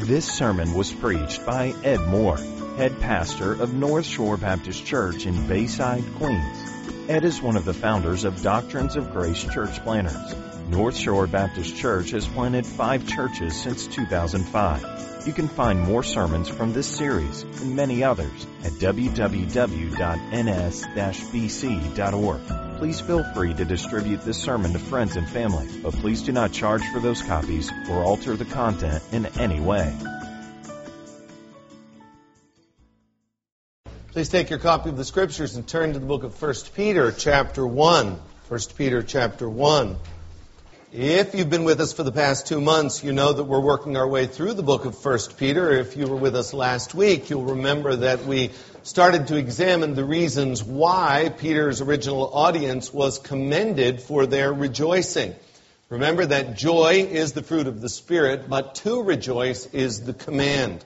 This sermon was preached by Ed Moore, head pastor of North Shore Baptist Church in Bayside, Queens. Ed is one of the founders of Doctrines of Grace Church Planters. North Shore Baptist Church has planted five churches since 2005. You can find more sermons from this series and many others at www.ns-bc.org. Please feel free to distribute this sermon to friends and family, but please do not charge for those copies or alter the content in any way. Please take your copy of the scriptures and turn to the book of 1 Peter, chapter 1. 1 Peter, chapter 1. If you've been with us for the past two months, you know that we're working our way through the book of 1 Peter. If you were with us last week, you'll remember that we started to examine the reasons why Peter's original audience was commended for their rejoicing. Remember that joy is the fruit of the Spirit, but to rejoice is the command.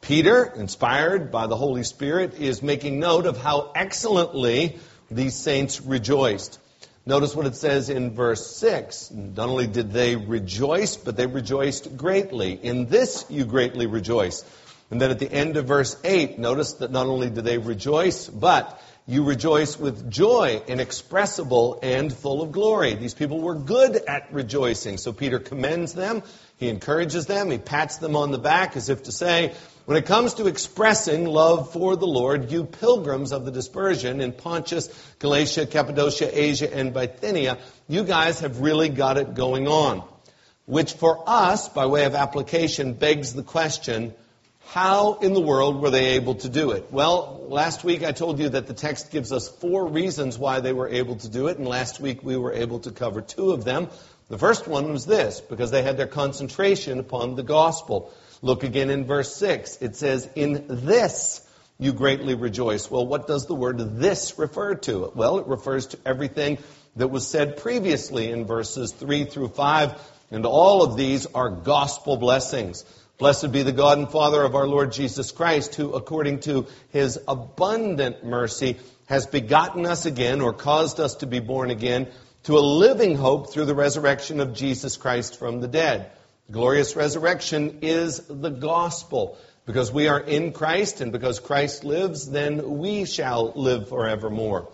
Peter, inspired by the Holy Spirit, is making note of how excellently these saints rejoiced. Notice what it says in verse 6. Not only did they rejoice, but they rejoiced greatly. In this you greatly rejoice. And then at the end of verse 8, notice that not only do they rejoice, but you rejoice with joy inexpressible and full of glory. These people were good at rejoicing. So Peter commends them. He encourages them. He pats them on the back as if to say, when it comes to expressing love for the Lord, you pilgrims of the dispersion in Pontus, Galatia, Cappadocia, Asia, and Bithynia, you guys have really got it going on. Which for us, by way of application, begs the question, how in the world were they able to do it? Well, last week I told you that the text gives us four reasons why they were able to do it, and last week we were able to cover two of them. The first one was this, because they had their concentration upon the gospel. Look again in verse 6. It says, In this you greatly rejoice. Well, what does the word this refer to? Well, it refers to everything that was said previously in verses 3 through 5, and all of these are gospel blessings. Blessed be the God and Father of our Lord Jesus Christ, who, according to his abundant mercy, has begotten us again, or caused us to be born again, to a living hope through the resurrection of Jesus Christ from the dead The glorious resurrection is the gospel. Because we are in Christ and because Christ lives, then we shall live forevermore.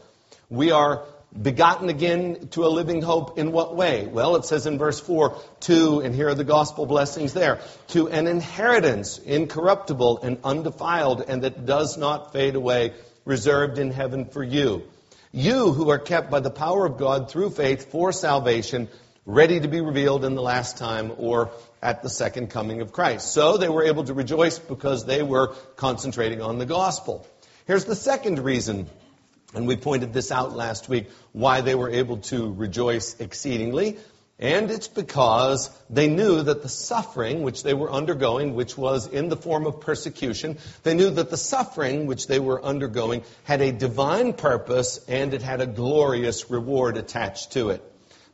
We are begotten again to a living hope in what way? Well, it says in verse 4, to, and here are the gospel blessings there, to an inheritance incorruptible and undefiled and that does not fade away, reserved in heaven for you. You who are kept by the power of God through faith for salvation, ready to be revealed in the last time or at the second coming of Christ. So they were able to rejoice because they were concentrating on the gospel. Here's the second reason, and we pointed this out last week, why they were able to rejoice exceedingly. And it's because they knew that the suffering which they were undergoing, which was in the form of persecution, they knew that the suffering which they were undergoing had a divine purpose and it had a glorious reward attached to it.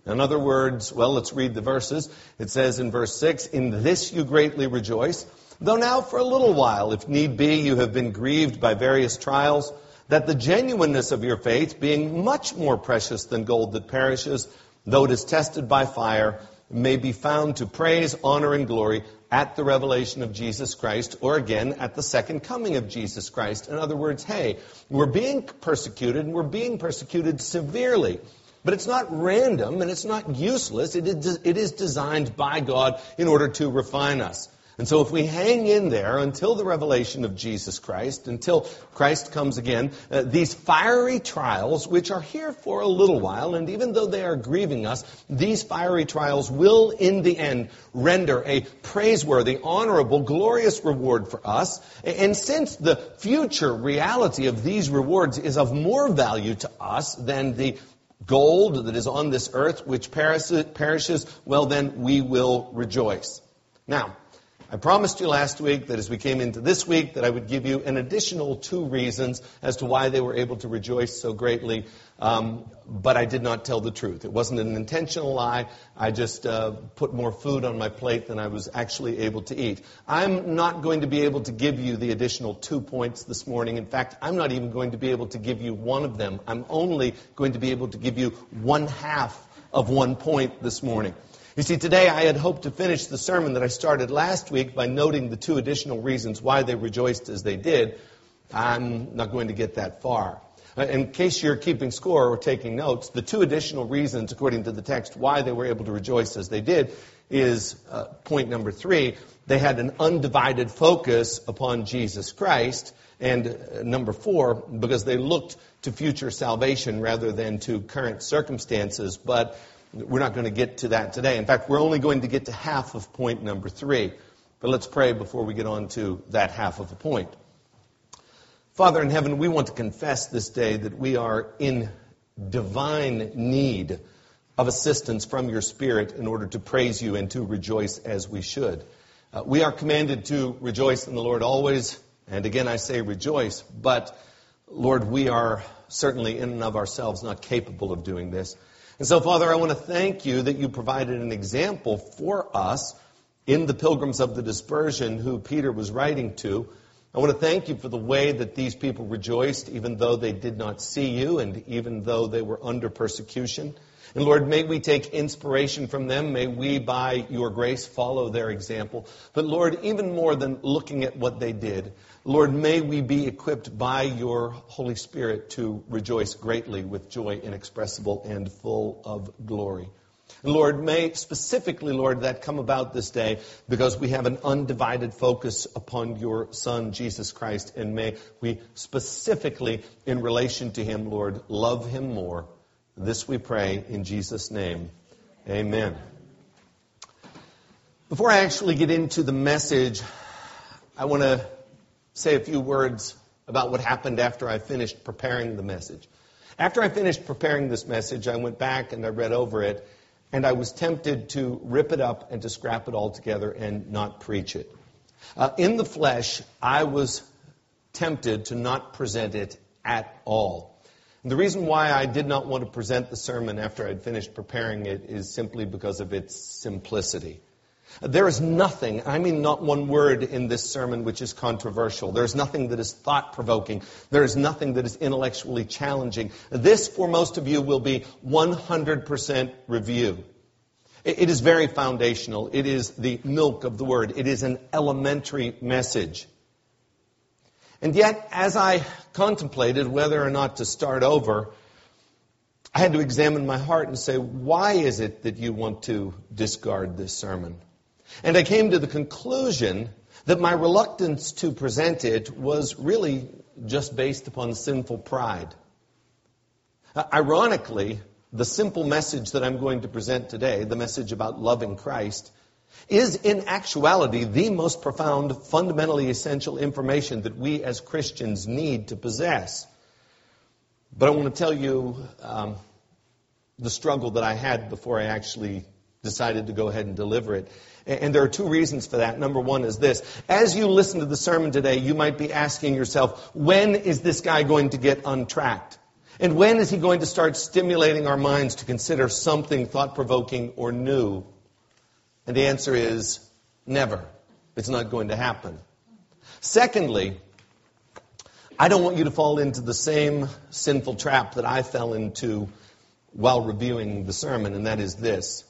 In other words, well, let's read the verses. It says in verse 6, In this you greatly rejoice, though now for a little while, if need be, you have been grieved by various trials, that the genuineness of your faith, being much more precious than gold that perishes, though it is tested by fire, may be found to praise, honor, and glory at the revelation of Jesus Christ, or again at the second coming of Jesus Christ. In other words, hey, we're being persecuted, and we're being persecuted severely. But it's not random and it's not useless. It is, it is designed by God in order to refine us. And so if we hang in there until the revelation of Jesus Christ, until Christ comes again, uh, these fiery trials, which are here for a little while, and even though they are grieving us, these fiery trials will in the end render a praiseworthy, honorable, glorious reward for us. And since the future reality of these rewards is of more value to us than the gold that is on this earth, which perishes, well, then we will rejoice. Now, I promised you last week that as we came into this week that I would give you an additional two reasons as to why they were able to rejoice so greatly, um, but I did not tell the truth. It wasn't an intentional lie. I just uh, put more food on my plate than I was actually able to eat. I'm not going to be able to give you the additional two points this morning. In fact, I'm not even going to be able to give you one of them. I'm only going to be able to give you one half of one point this morning. You see, today I had hoped to finish the sermon that I started last week by noting the two additional reasons why they rejoiced as they did. I'm not going to get that far. Uh, in case you're keeping score or taking notes, the two additional reasons, according to the text, why they were able to rejoice as they did is uh, point number three. They had an undivided focus upon Jesus Christ. And uh, number four, because they looked to future salvation rather than to current circumstances. But we're not going to get to that today. In fact, we're only going to get to half of point number three. But let's pray before we get on to that half of a point. Father in heaven, we want to confess this day that we are in divine need of assistance from your Spirit in order to praise you and to rejoice as we should. Uh, we are commanded to rejoice in the Lord always, and again I say rejoice, but Lord, we are certainly in and of ourselves not capable of doing this. And so, Father, I want to thank you that you provided an example for us in the pilgrims of the dispersion who Peter was writing to. I want to thank you for the way that these people rejoiced, even though they did not see you and even though they were under persecution. And Lord, may we take inspiration from them. May we, by your grace, follow their example. But Lord, even more than looking at what they did, Lord, may we be equipped by your Holy Spirit to rejoice greatly with joy inexpressible and full of glory. And Lord, may specifically, Lord, that come about this day because we have an undivided focus upon your Son, Jesus Christ. And may we specifically, in relation to him, Lord, love him more this we pray in Jesus' name. Amen. Before I actually get into the message, I want to say a few words about what happened after I finished preparing the message. After I finished preparing this message, I went back and I read over it, and I was tempted to rip it up and to scrap it all together and not preach it. Uh, in the flesh, I was tempted to not present it at all. The reason why I did not want to present the sermon after I'd finished preparing it is simply because of its simplicity. There is nothing, I mean not one word in this sermon which is controversial. There is nothing that is thought provoking. There is nothing that is intellectually challenging. This, for most of you, will be 100% review. It is very foundational. It is the milk of the word. It is an elementary message. And yet, as I contemplated whether or not to start over, I had to examine my heart and say, why is it that you want to discard this sermon? And I came to the conclusion that my reluctance to present it was really just based upon sinful pride. Ironically, the simple message that I'm going to present today, the message about loving Christ, is in actuality the most profound, fundamentally essential information that we as Christians need to possess. But I want to tell you um, the struggle that I had before I actually decided to go ahead and deliver it. And there are two reasons for that. Number one is this. As you listen to the sermon today, you might be asking yourself, when is this guy going to get untracked? And when is he going to start stimulating our minds to consider something thought provoking or new and the answer is never. It's not going to happen. Secondly, I don't want you to fall into the same sinful trap that I fell into while reviewing the sermon, and that is this.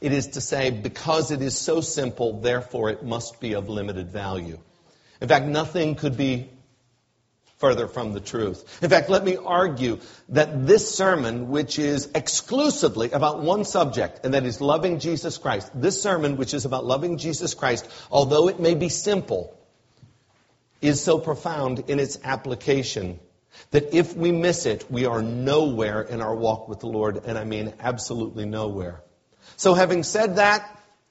It is to say, because it is so simple, therefore it must be of limited value. In fact, nothing could be further from the truth. In fact, let me argue that this sermon, which is exclusively about one subject, and that is loving Jesus Christ, this sermon, which is about loving Jesus Christ, although it may be simple, is so profound in its application that if we miss it, we are nowhere in our walk with the Lord, and I mean absolutely nowhere. So having said that,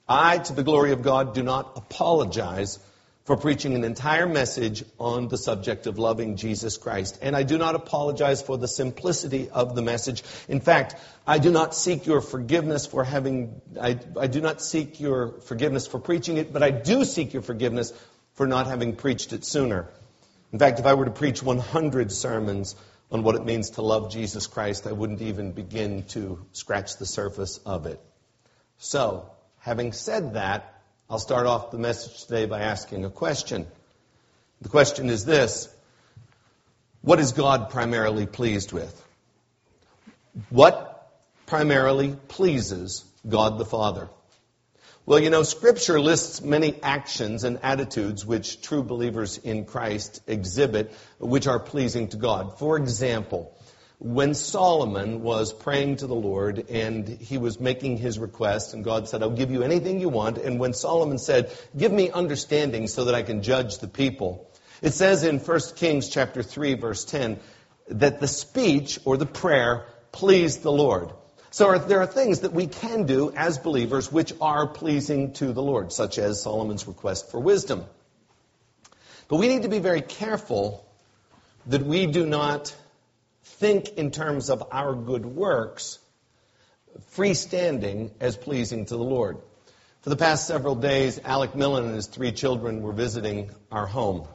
I, to the glory of God, do not apologize for preaching an entire message on the subject of loving Jesus Christ. And I do not apologize for the simplicity of the message. In fact, I do not seek your forgiveness for having, I, I do not seek your forgiveness for preaching it, but I do seek your forgiveness for not having preached it sooner. In fact, if I were to preach 100 sermons on what it means to love Jesus Christ, I wouldn't even begin to scratch the surface of it. So, having said that, I'll start off the message today by asking a question. The question is this What is God primarily pleased with? What primarily pleases God the Father. Well, you know, Scripture lists many actions and attitudes which true believers in Christ exhibit, which are pleasing to God. For example, when Solomon was praying to the Lord and he was making his request, and God said, I'll give you anything you want, and when Solomon said, Give me understanding so that I can judge the people, it says in 1 Kings chapter 3, verse 10, that the speech or the prayer pleased the Lord. So there are things that we can do as believers which are pleasing to the Lord, such as Solomon's request for wisdom. But we need to be very careful that we do not think in terms of our good works freestanding as pleasing to the Lord. For the past several days, Alec Millen and his three children were visiting our home.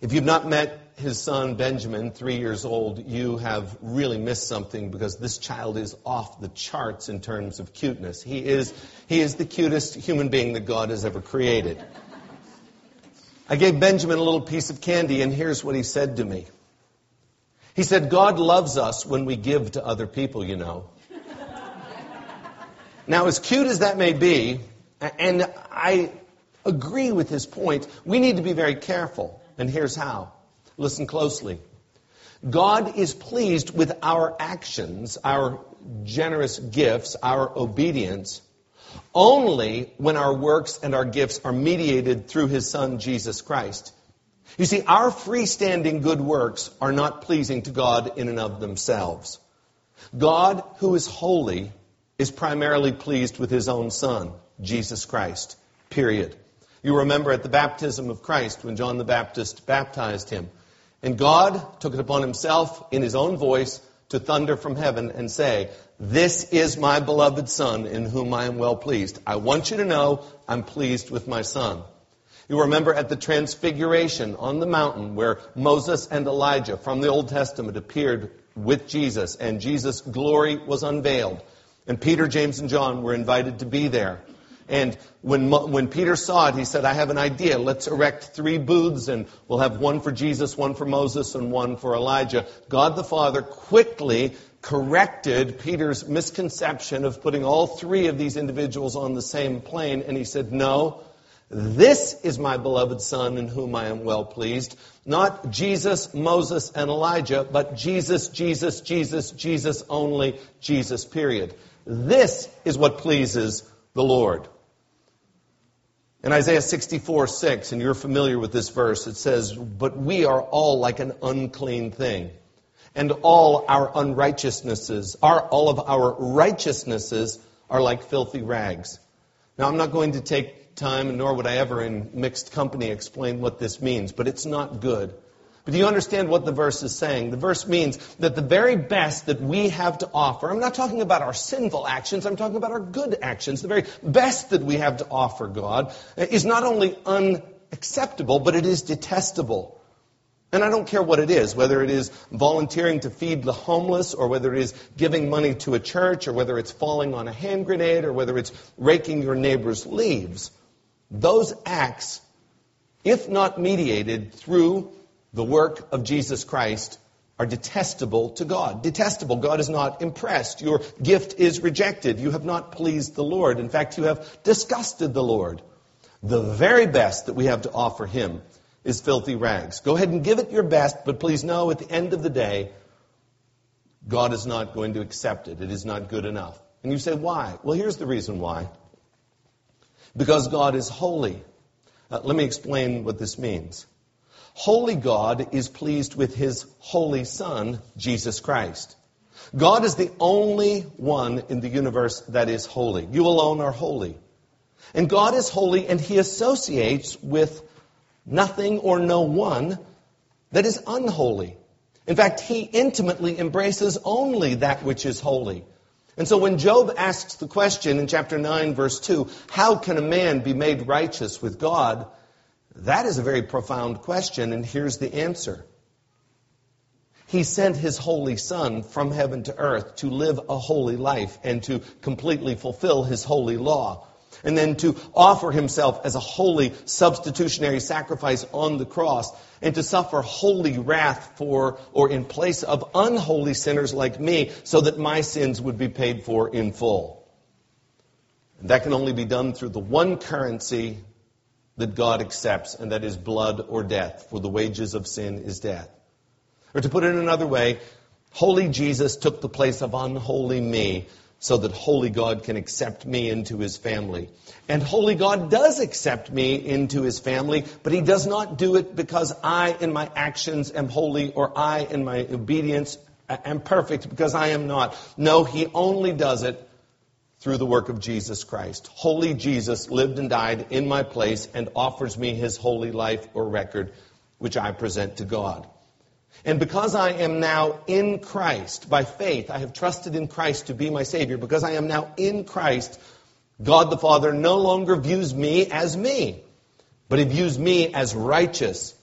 If you've not met his son Benjamin, three years old, you have really missed something because this child is off the charts in terms of cuteness. He is, he is the cutest human being that God has ever created. I gave Benjamin a little piece of candy, and here's what he said to me. He said, God loves us when we give to other people, you know. now, as cute as that may be, and I agree with his point, we need to be very careful. And here's how. Listen closely. God is pleased with our actions, our generous gifts, our obedience, only when our works and our gifts are mediated through His Son, Jesus Christ. You see, our freestanding good works are not pleasing to God in and of themselves. God, who is holy, is primarily pleased with His own Son, Jesus Christ. Period. You remember at the baptism of Christ when John the Baptist baptized him. And God took it upon himself in his own voice to thunder from heaven and say, This is my beloved Son in whom I am well pleased. I want you to know I'm pleased with my Son. You remember at the Transfiguration on the mountain where Moses and Elijah from the Old Testament appeared with Jesus and Jesus' glory was unveiled. And Peter, James, and John were invited to be there. And when, when Peter saw it, he said, I have an idea. Let's erect three booths and we'll have one for Jesus, one for Moses, and one for Elijah. God the Father quickly corrected Peter's misconception of putting all three of these individuals on the same plane. And he said, No, this is my beloved Son in whom I am well pleased. Not Jesus, Moses, and Elijah, but Jesus, Jesus, Jesus, Jesus only, Jesus, period. This is what pleases the Lord. In Isaiah 64, 6, and you're familiar with this verse, it says, But we are all like an unclean thing, and all our unrighteousnesses, are all of our righteousnesses are like filthy rags. Now, I'm not going to take time, nor would I ever in mixed company explain what this means, but it's not good. But do you understand what the verse is saying? The verse means that the very best that we have to offer, I'm not talking about our sinful actions, I'm talking about our good actions. The very best that we have to offer God eh, is not only unacceptable, but it is detestable. And I don't care what it is, whether it is volunteering to feed the homeless, or whether it is giving money to a church, or whether it's falling on a hand grenade, or whether it's raking your neighbor's leaves. Those acts, if not mediated through the work of Jesus Christ are detestable to God. Detestable. God is not impressed. Your gift is rejected. You have not pleased the Lord. In fact, you have disgusted the Lord. The very best that we have to offer Him is filthy rags. Go ahead and give it your best, but please know at the end of the day, God is not going to accept it. It is not good enough. And you say, why? Well, here's the reason why. Because God is holy. Uh, let me explain what this means. Holy God is pleased with his holy Son, Jesus Christ. God is the only one in the universe that is holy. You alone are holy. And God is holy and he associates with nothing or no one that is unholy. In fact, he intimately embraces only that which is holy. And so when Job asks the question in chapter 9, verse 2, how can a man be made righteous with God? That is a very profound question, and here's the answer. He sent his holy Son from heaven to earth to live a holy life and to completely fulfill his holy law. And then to offer himself as a holy substitutionary sacrifice on the cross and to suffer holy wrath for or in place of unholy sinners like me so that my sins would be paid for in full. And that can only be done through the one currency that God accepts, and that is blood or death, for the wages of sin is death. Or to put it another way, holy Jesus took the place of unholy me so that holy God can accept me into his family. And holy God does accept me into his family, but he does not do it because I in my actions am holy or I in my obedience am perfect because I am not. No, he only does it through the work of Jesus Christ. Holy Jesus lived and died in my place and offers me his holy life or record, which I present to God. And because I am now in Christ, by faith, I have trusted in Christ to be my Savior. Because I am now in Christ, God the Father no longer views me as me, but He views me as righteous.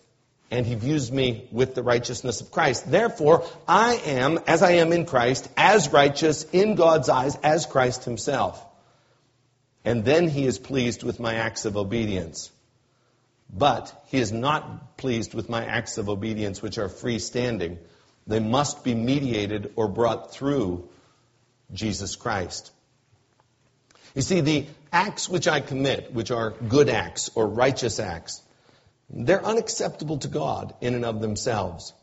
And He views me with the righteousness of Christ. Therefore, I am, as I am in Christ, as righteous in God's eyes as Christ Himself. And then He is pleased with my acts of obedience. But he is not pleased with my acts of obedience, which are freestanding. They must be mediated or brought through Jesus Christ. You see, the acts which I commit, which are good acts or righteous acts, they're unacceptable to God in and of themselves.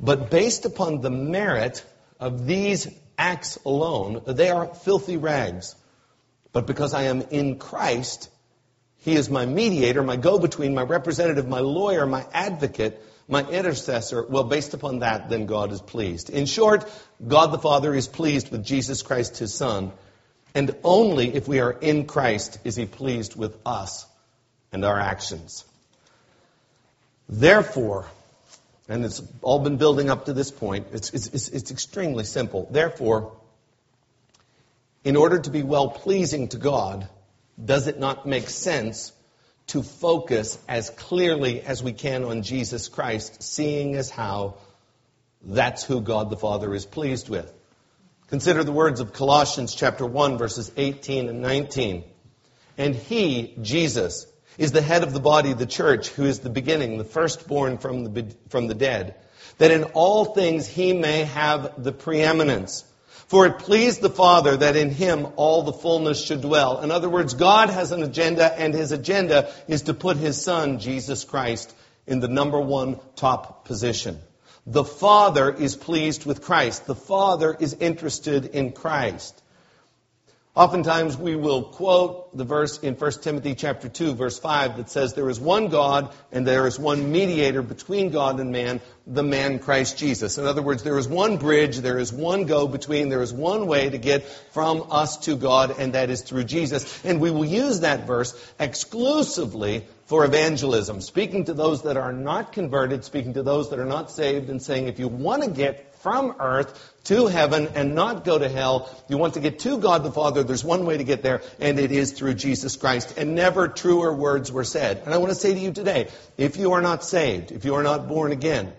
But based upon the merit of these acts alone, they are filthy rags. But because I am in Christ, he is my mediator, my go between, my representative, my lawyer, my advocate, my intercessor. Well, based upon that, then God is pleased. In short, God the Father is pleased with Jesus Christ, his Son. And only if we are in Christ is he pleased with us and our actions. Therefore, and it's all been building up to this point, it's, it's, it's extremely simple. Therefore, in order to be well pleasing to God, does it not make sense to focus as clearly as we can on Jesus Christ, seeing as how that's who God the Father is pleased with? Consider the words of Colossians chapter 1 verses 18 and 19. And he, Jesus, is the head of the body, the church, who is the beginning, the firstborn from the, from the dead, that in all things he may have the preeminence. For it pleased the Father that in him all the fullness should dwell. In other words, God has an agenda, and his agenda is to put his Son, Jesus Christ, in the number one top position. The Father is pleased with Christ. The Father is interested in Christ. Oftentimes we will quote the verse in 1 Timothy chapter 2 verse 5 that says there is one God and there is one mediator between God and man, the man Christ Jesus. In other words, there is one bridge, there is one go between, there is one way to get from us to God and that is through Jesus. And we will use that verse exclusively for evangelism, speaking to those that are not converted, speaking to those that are not saved and saying if you want to get from earth to heaven and not go to hell. You want to get to God the Father. There's one way to get there, and it is through Jesus Christ. And never truer words were said. And I want to say to you today, if you are not saved, if you are not born again,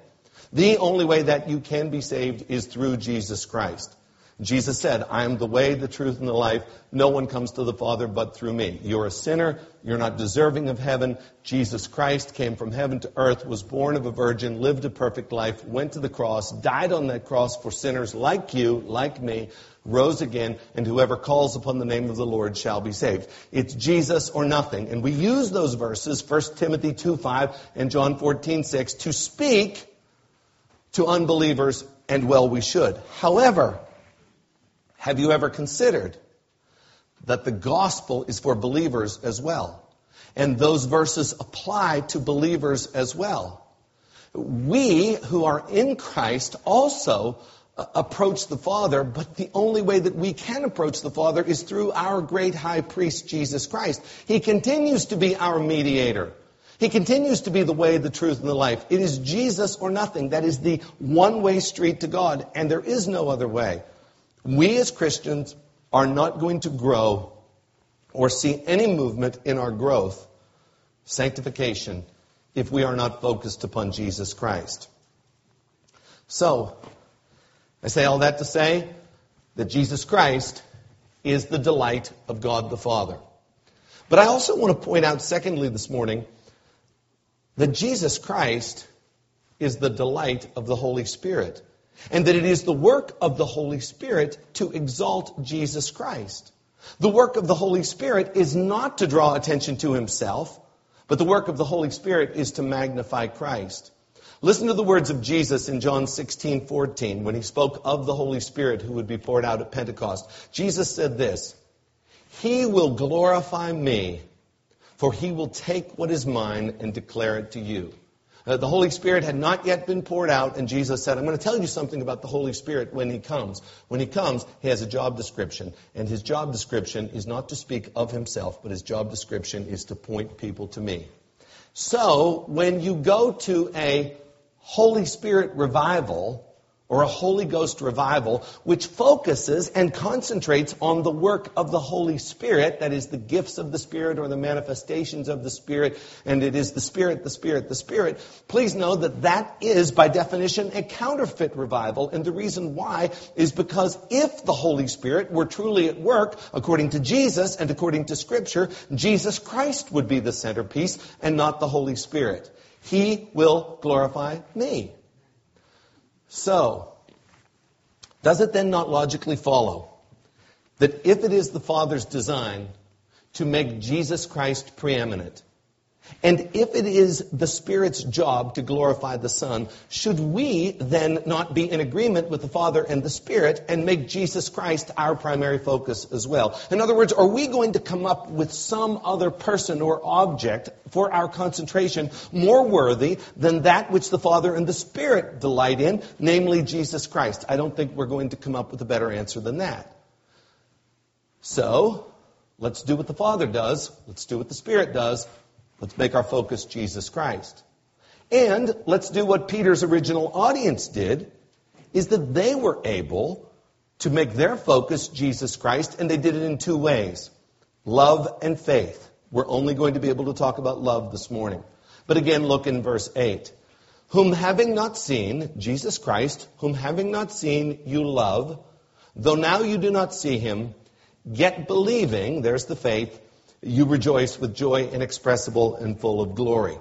the only way that you can be saved is through Jesus Christ. Jesus said, I am the way, the truth, and the life. No one comes to the Father but through me. You're a sinner. You're not deserving of heaven. Jesus Christ came from heaven to earth, was born of a virgin, lived a perfect life, went to the cross, died on that cross for sinners like you, like me, rose again, and whoever calls upon the name of the Lord shall be saved. It's Jesus or nothing. And we use those verses, 1 Timothy 2 5 and John 14 6, to speak to unbelievers, and well, we should. However, have you ever considered that the gospel is for believers as well? And those verses apply to believers as well. We who are in Christ also uh, approach the Father, but the only way that we can approach the Father is through our great high priest, Jesus Christ. He continues to be our mediator. He continues to be the way, the truth, and the life. It is Jesus or nothing. That is the one way street to God, and there is no other way. We as Christians are not going to grow or see any movement in our growth, sanctification, if we are not focused upon Jesus Christ. So, I say all that to say that Jesus Christ is the delight of God the Father. But I also want to point out, secondly, this morning, that Jesus Christ is the delight of the Holy Spirit and that it is the work of the Holy Spirit to exalt Jesus Christ. The work of the Holy Spirit is not to draw attention to himself, but the work of the Holy Spirit is to magnify Christ. Listen to the words of Jesus in John 16, 14, when he spoke of the Holy Spirit who would be poured out at Pentecost. Jesus said this, He will glorify me, for he will take what is mine and declare it to you. Uh, the Holy Spirit had not yet been poured out, and Jesus said, I'm going to tell you something about the Holy Spirit when he comes. When he comes, he has a job description, and his job description is not to speak of himself, but his job description is to point people to me. So, when you go to a Holy Spirit revival, or a Holy Ghost revival, which focuses and concentrates on the work of the Holy Spirit, that is the gifts of the Spirit or the manifestations of the Spirit, and it is the Spirit, the Spirit, the Spirit, please know that that is, by definition, a counterfeit revival. And the reason why is because if the Holy Spirit were truly at work, according to Jesus and according to Scripture, Jesus Christ would be the centerpiece and not the Holy Spirit. He will glorify me. So, does it then not logically follow that if it is the Father's design to make Jesus Christ preeminent, and if it is the Spirit's job to glorify the Son, should we then not be in agreement with the Father and the Spirit and make Jesus Christ our primary focus as well? In other words, are we going to come up with some other person or object for our concentration more worthy than that which the Father and the Spirit delight in, namely Jesus Christ? I don't think we're going to come up with a better answer than that. So, let's do what the Father does. Let's do what the Spirit does. Let's make our focus Jesus Christ. And let's do what Peter's original audience did, is that they were able to make their focus Jesus Christ, and they did it in two ways. Love and faith. We're only going to be able to talk about love this morning. But again, look in verse 8. Whom having not seen, Jesus Christ, whom having not seen, you love, though now you do not see him, yet believing, there's the faith, you rejoice with joy inexpressible and full of glory.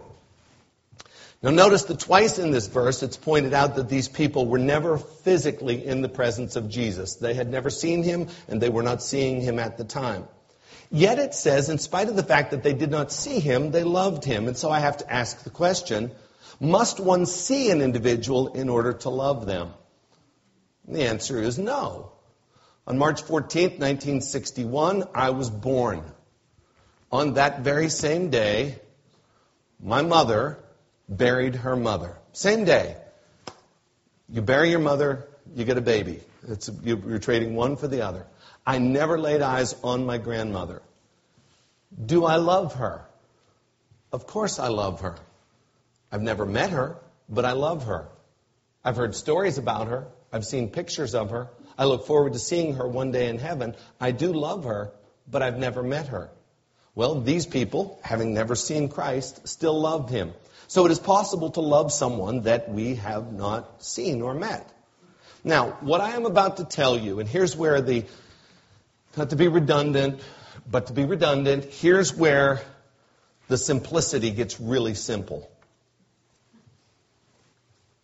Now, notice that twice in this verse it's pointed out that these people were never physically in the presence of Jesus. They had never seen him, and they were not seeing him at the time. Yet it says, in spite of the fact that they did not see him, they loved him. And so I have to ask the question must one see an individual in order to love them? And the answer is no. On March 14, 1961, I was born on that very same day, my mother buried her mother. Same day. You bury your mother, you get a baby. It's, you're trading one for the other. I never laid eyes on my grandmother. Do I love her? Of course I love her. I've never met her, but I love her. I've heard stories about her. I've seen pictures of her. I look forward to seeing her one day in heaven. I do love her, but I've never met her. Well, these people, having never seen Christ, still loved him. So it is possible to love someone that we have not seen or met. Now, what I am about to tell you, and here's where the, not to be redundant, but to be redundant, here's where the simplicity gets really simple.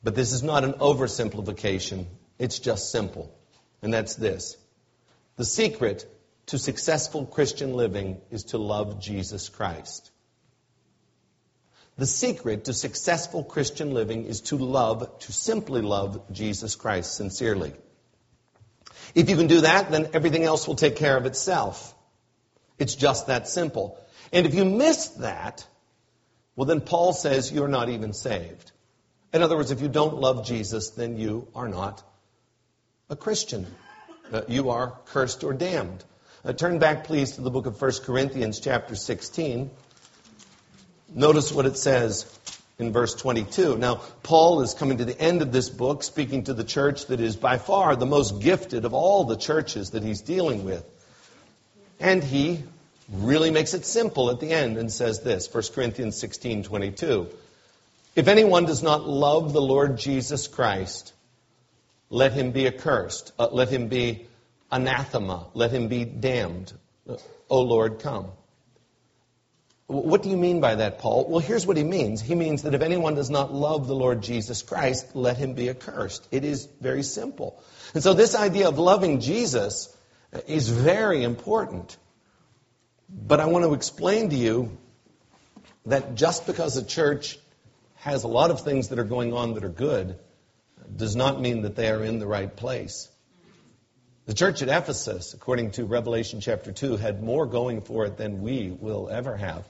But this is not an oversimplification, it's just simple. And that's this. The secret to successful Christian living is to love Jesus Christ. The secret to successful Christian living is to love, to simply love Jesus Christ sincerely. If you can do that, then everything else will take care of itself. It's just that simple. And if you miss that, well, then Paul says you're not even saved. In other words, if you don't love Jesus, then you are not a Christian. Uh, you are cursed or damned. Uh, turn back, please, to the book of 1 Corinthians, chapter 16. Notice what it says in verse 22. Now, Paul is coming to the end of this book, speaking to the church that is by far the most gifted of all the churches that he's dealing with. And he really makes it simple at the end and says this 1 Corinthians 16 22. If anyone does not love the Lord Jesus Christ, let him be accursed. Uh, let him be anathema. Let him be damned. O Lord, come. What do you mean by that, Paul? Well, here's what he means. He means that if anyone does not love the Lord Jesus Christ, let him be accursed. It is very simple. And so this idea of loving Jesus uh, is very important. But I want to explain to you that just because a church has a lot of things that are going on that are good uh, does not mean that they are in the right place. The church at Ephesus, according to Revelation chapter 2, had more going for it than we will ever have.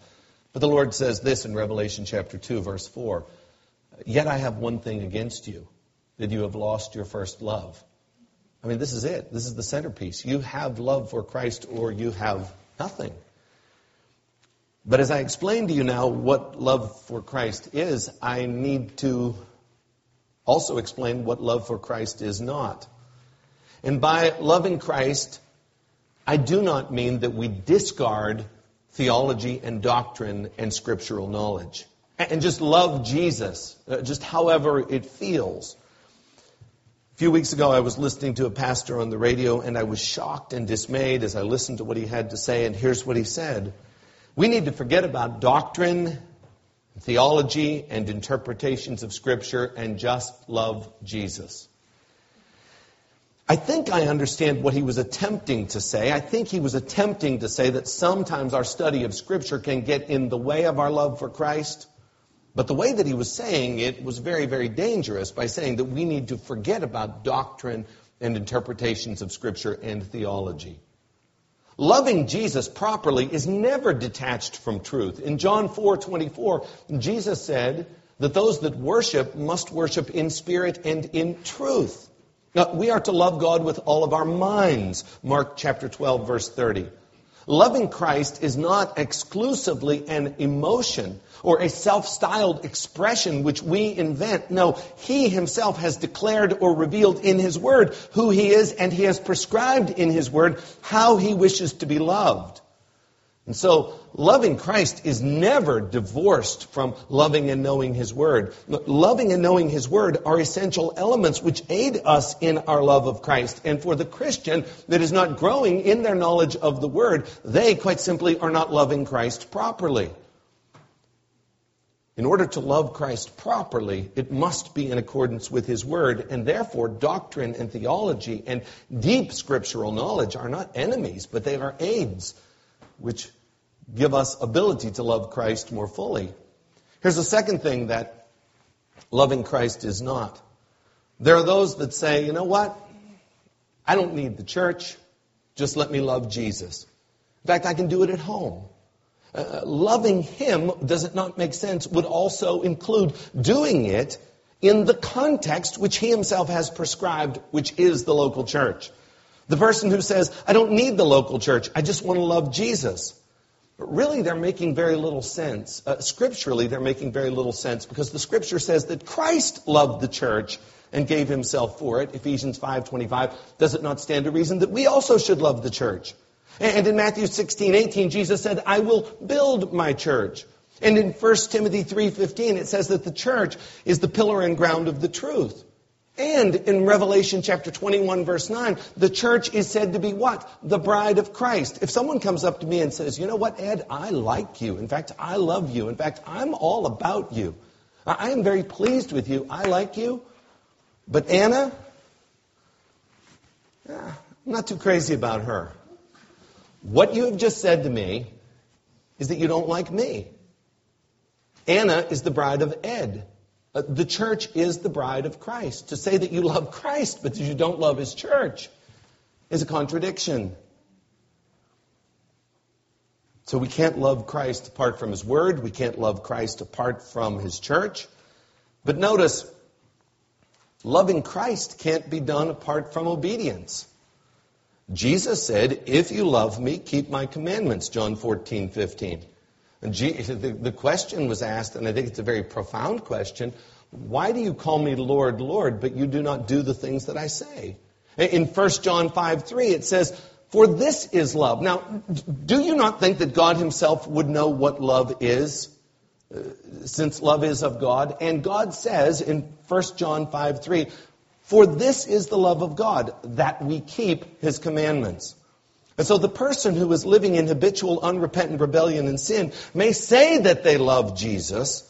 But the Lord says this in Revelation chapter 2, verse 4 Yet I have one thing against you, that you have lost your first love. I mean, this is it. This is the centerpiece. You have love for Christ or you have nothing. But as I explain to you now what love for Christ is, I need to also explain what love for Christ is not. And by loving Christ, I do not mean that we discard theology and doctrine and scriptural knowledge and just love Jesus, uh, just however it feels. A few weeks ago, I was listening to a pastor on the radio, and I was shocked and dismayed as I listened to what he had to say, and here's what he said. We need to forget about doctrine, theology, and interpretations of Scripture and just love Jesus. I think I understand what he was attempting to say. I think he was attempting to say that sometimes our study of Scripture can get in the way of our love for Christ. But the way that he was saying it was very, very dangerous by saying that we need to forget about doctrine and interpretations of Scripture and theology. Loving Jesus properly is never detached from truth. In John 4 24, Jesus said that those that worship must worship in spirit and in truth. Now, we are to love God with all of our minds. Mark chapter 12, verse 30. Loving Christ is not exclusively an emotion or a self-styled expression which we invent. No, He Himself has declared or revealed in His Word who He is and He has prescribed in His Word how He wishes to be loved. And so, loving Christ is never divorced from loving and knowing His Word. Loving and knowing His Word are essential elements which aid us in our love of Christ. And for the Christian that is not growing in their knowledge of the Word, they quite simply are not loving Christ properly. In order to love Christ properly, it must be in accordance with His Word, and therefore doctrine and theology and deep scriptural knowledge are not enemies, but they are aids which give us ability to love Christ more fully. Here's the second thing that loving Christ is not. There are those that say, you know what? I don't need the church. Just let me love Jesus. In fact, I can do it at home. Uh, loving Him, does it not make sense, would also include doing it in the context which He Himself has prescribed, which is the local church. The person who says, I don't need the local church, I just want to love Jesus. But really, they're making very little sense. Uh, scripturally, they're making very little sense because the scripture says that Christ loved the church and gave himself for it. Ephesians 5.25. Does it not stand to reason that we also should love the church? And in Matthew 16, 18, Jesus said, I will build my church. And in 1 Timothy 3.15, it says that the church is the pillar and ground of the truth. And in Revelation chapter 21 verse 9, the church is said to be what? The bride of Christ. If someone comes up to me and says, you know what, Ed, I like you. In fact, I love you. In fact, I'm all about you. I am very pleased with you. I like you. But Anna, I'm not too crazy about her. What you have just said to me is that you don't like me. Anna is the bride of Ed. Uh, the church is the bride of Christ. To say that you love Christ but that you don't love his church is a contradiction. So we can't love Christ apart from his word. We can't love Christ apart from his church. But notice, loving Christ can't be done apart from obedience. Jesus said, If you love me, keep my commandments, John 14, 15. And the question was asked, and I think it's a very profound question why do you call me Lord, Lord, but you do not do the things that I say? In 1 John 5 3, it says, For this is love. Now, do you not think that God Himself would know what love is? Uh, since love is of God. And God says in 1 John 5 3, For this is the love of God, that we keep His commandments. And so the person who is living in habitual, unrepentant rebellion and sin may say that they love Jesus,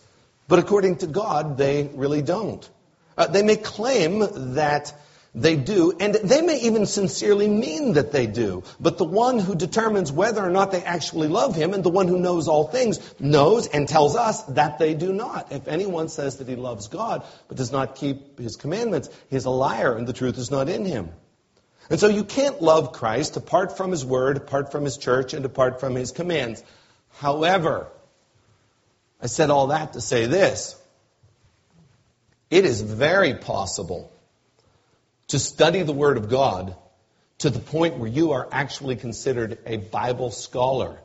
but according to God, they really don't. Uh, they may claim that they do, and they may even sincerely mean that they do. But the one who determines whether or not they actually love him and the one who knows all things knows and tells us that they do not. If anyone says that he loves God but does not keep his commandments, he is a liar and the truth is not in him. And so you can't love Christ apart from his word, apart from his church, and apart from his commands. However, I said all that to say this. It is very possible to study the Word of God to the point where you are actually considered a Bible scholar.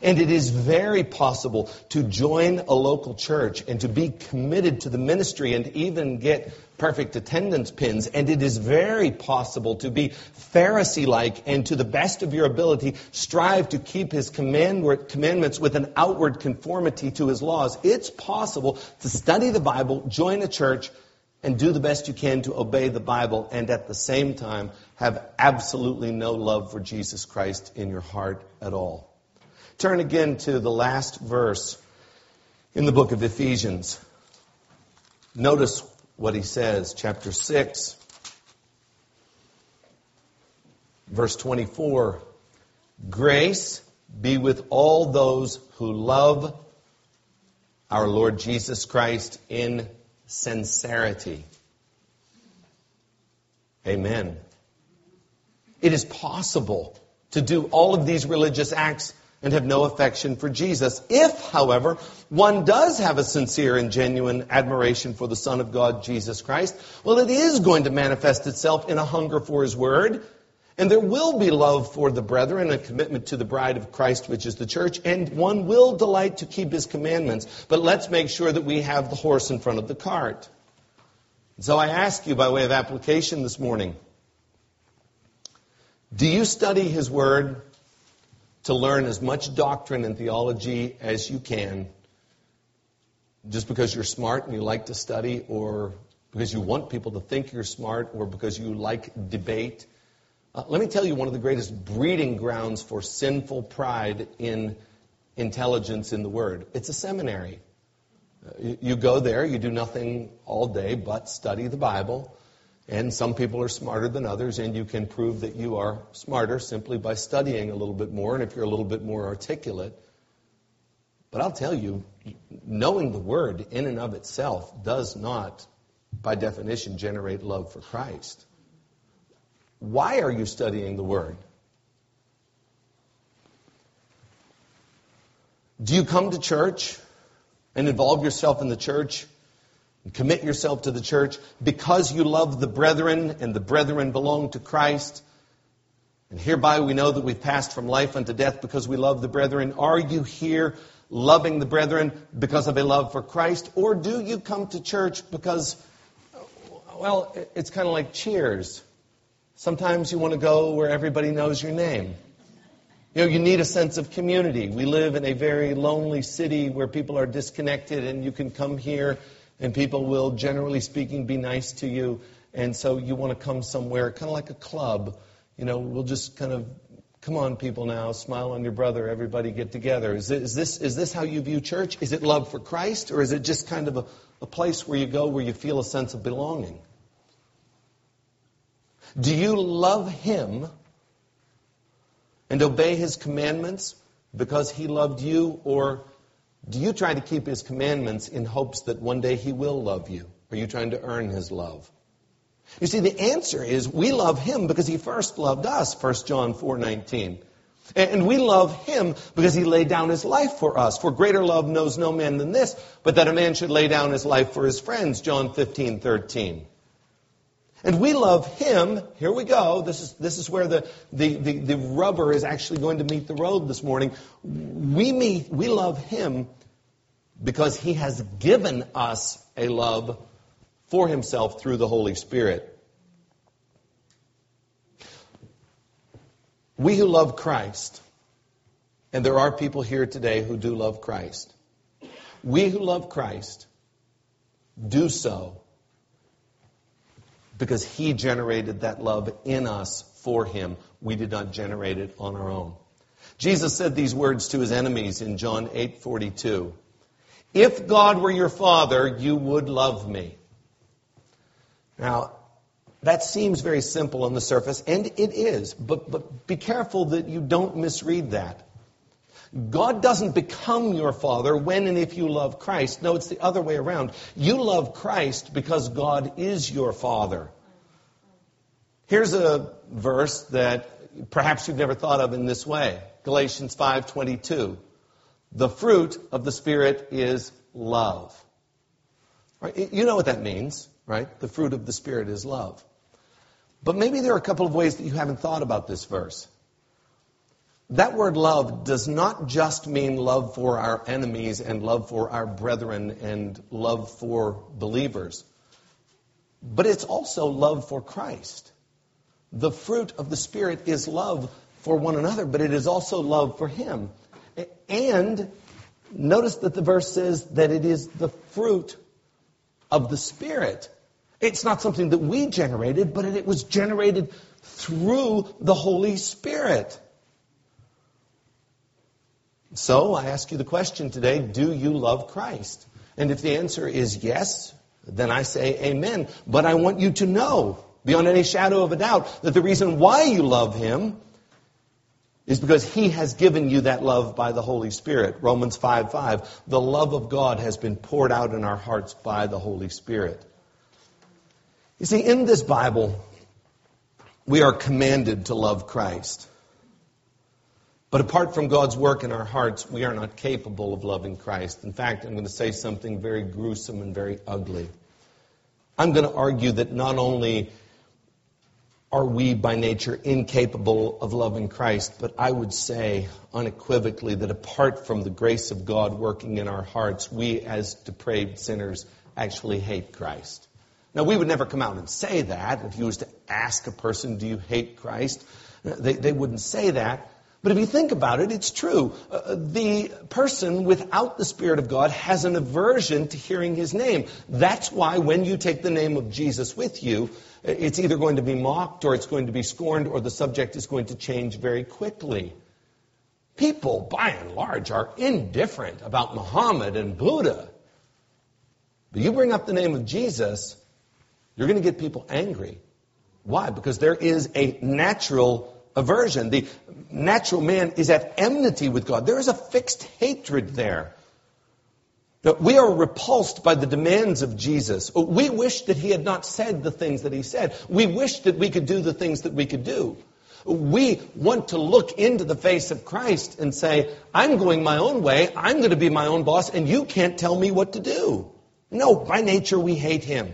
And it is very possible to join a local church and to be committed to the ministry and even get perfect attendance pins. And it is very possible to be Pharisee like and to the best of your ability strive to keep his command- commandments with an outward conformity to his laws. It's possible to study the Bible, join a church, and do the best you can to obey the Bible and at the same time have absolutely no love for Jesus Christ in your heart at all. Turn again to the last verse in the book of Ephesians. Notice what he says, chapter 6, verse 24. Grace be with all those who love our Lord Jesus Christ in sincerity. Amen. It is possible to do all of these religious acts and have no affection for Jesus. If, however, one does have a sincere and genuine admiration for the Son of God, Jesus Christ, well, it is going to manifest itself in a hunger for His Word, and there will be love for the brethren, a commitment to the bride of Christ, which is the church, and one will delight to keep his commandments. But let's make sure that we have the horse in front of the cart. So I ask you by way of application this morning do you study his word to learn as much doctrine and theology as you can just because you're smart and you like to study, or because you want people to think you're smart, or because you like debate? Uh, let me tell you one of the greatest breeding grounds for sinful pride in intelligence in the Word. It's a seminary. Uh, you, you go there, you do nothing all day but study the Bible. And some people are smarter than others, and you can prove that you are smarter simply by studying a little bit more and if you're a little bit more articulate. But I'll tell you, knowing the Word in and of itself does not, by definition, generate love for Christ. Why are you studying the Word? Do you come to church and involve yourself in the church and commit yourself to the church because you love the brethren and the brethren belong to Christ? And hereby we know that we've passed from life unto death because we love the brethren. Are you here loving the brethren because of a love for Christ? Or do you come to church because, well, it's kind of like cheers. Sometimes you want to go where everybody knows your name. You know, you need a sense of community. We live in a very lonely city where people are disconnected, and you can come here and people will, generally speaking, be nice to you. And so you want to come somewhere, kind of like a club. You know, we'll just kind of, come on, people now, smile on your brother, everybody get together. Is this, is this, is this how you view church? Is it love for Christ, or is it just kind of a, a place where you go where you feel a sense of belonging? Do you love Him and obey His commandments because He loved you? Or do you try to keep His commandments in hopes that one day He will love you? Are you trying to earn His love? You see, the answer is we love Him because He first loved us, 1 John 4 19. And we love him because he laid down his life for us. For greater love knows no man than this, but that a man should lay down his life for his friends. John 15, 13. And we love him. Here we go. This is, this is where the, the, the, the, rubber is actually going to meet the road this morning. We, meet, we love him because he has given us a love for himself through the Holy Spirit. We who love Christ, and there are people here today who do love Christ, we who love Christ do so because He generated that love in us for Him. We did not generate it on our own. Jesus said these words to His enemies in John 8:42. If God were your Father, you would love me. Now, That seems very simple on the surface, and it is, but, but be careful that you don't misread that. God doesn't become your father when and if you love Christ. No, it's the other way around. You love Christ because God is your father. Here's a verse that perhaps you've never thought of in this way. Galatians 5:22. The fruit of the spirit is love. Right? You know what that means, right? The fruit of the spirit is love. But maybe there are a couple of ways that you haven't thought about this verse. That word love does not just mean love for our enemies and love for our brethren and love for believers, but it's also love for Christ. The fruit of the Spirit is love for one another, but it is also love for Him. And notice that the verse says that it is the fruit of the Spirit. It's not something that we generated, but it was generated through the Holy Spirit. So I ask you the question today do you love Christ? And if the answer is yes, then I say amen. But I want you to know, beyond any shadow of a doubt, that the reason why you love Him is because He has given you that love by the Holy Spirit. Romans 5 5. The love of God has been poured out in our hearts by the Holy Spirit. You see, in this Bible, we are commanded to love Christ. But apart from God's work in our hearts, we are not capable of loving Christ. In fact, I'm going to say something very gruesome and very ugly. I'm going to argue that not only are we by nature incapable of loving Christ, but I would say unequivocally that apart from the grace of God working in our hearts, we as depraved sinners actually hate Christ. Now, we would never come out and say that. If you was to ask a person, do you hate Christ? They, they wouldn't say that. But if you think about it, it's true. Uh, the person without the Spirit of God has an aversion to hearing His name. That's why when you take the name of Jesus with you, it's either going to be mocked or it's going to be scorned or the subject is going to change very quickly. People, by and large, are indifferent about Muhammad and Buddha. But you bring up the name of Jesus, you're going to get people angry. Why? Because there is a natural aversion. The natural man is at enmity with God. There is a fixed hatred there. Now, we are repulsed by the demands of Jesus. We wish that he had not said the things that he said. We wish that we could do the things that we could do. We want to look into the face of Christ and say, I'm going my own way, I'm going to be my own boss, and you can't tell me what to do. No, by nature we hate him.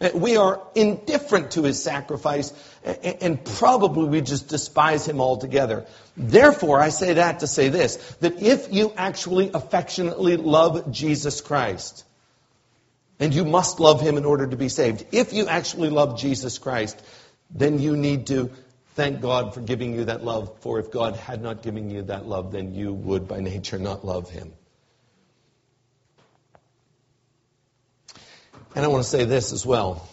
Uh, we are indifferent to his sacrifice, and probably we just despise him altogether. Therefore, I say that to say this that if you actually affectionately love Jesus Christ, and you must love him in order to be saved, if you actually love Jesus Christ, then you need to thank God for giving you that love, for if God had not given you that love, then you would by nature not love him. And I want to say this as well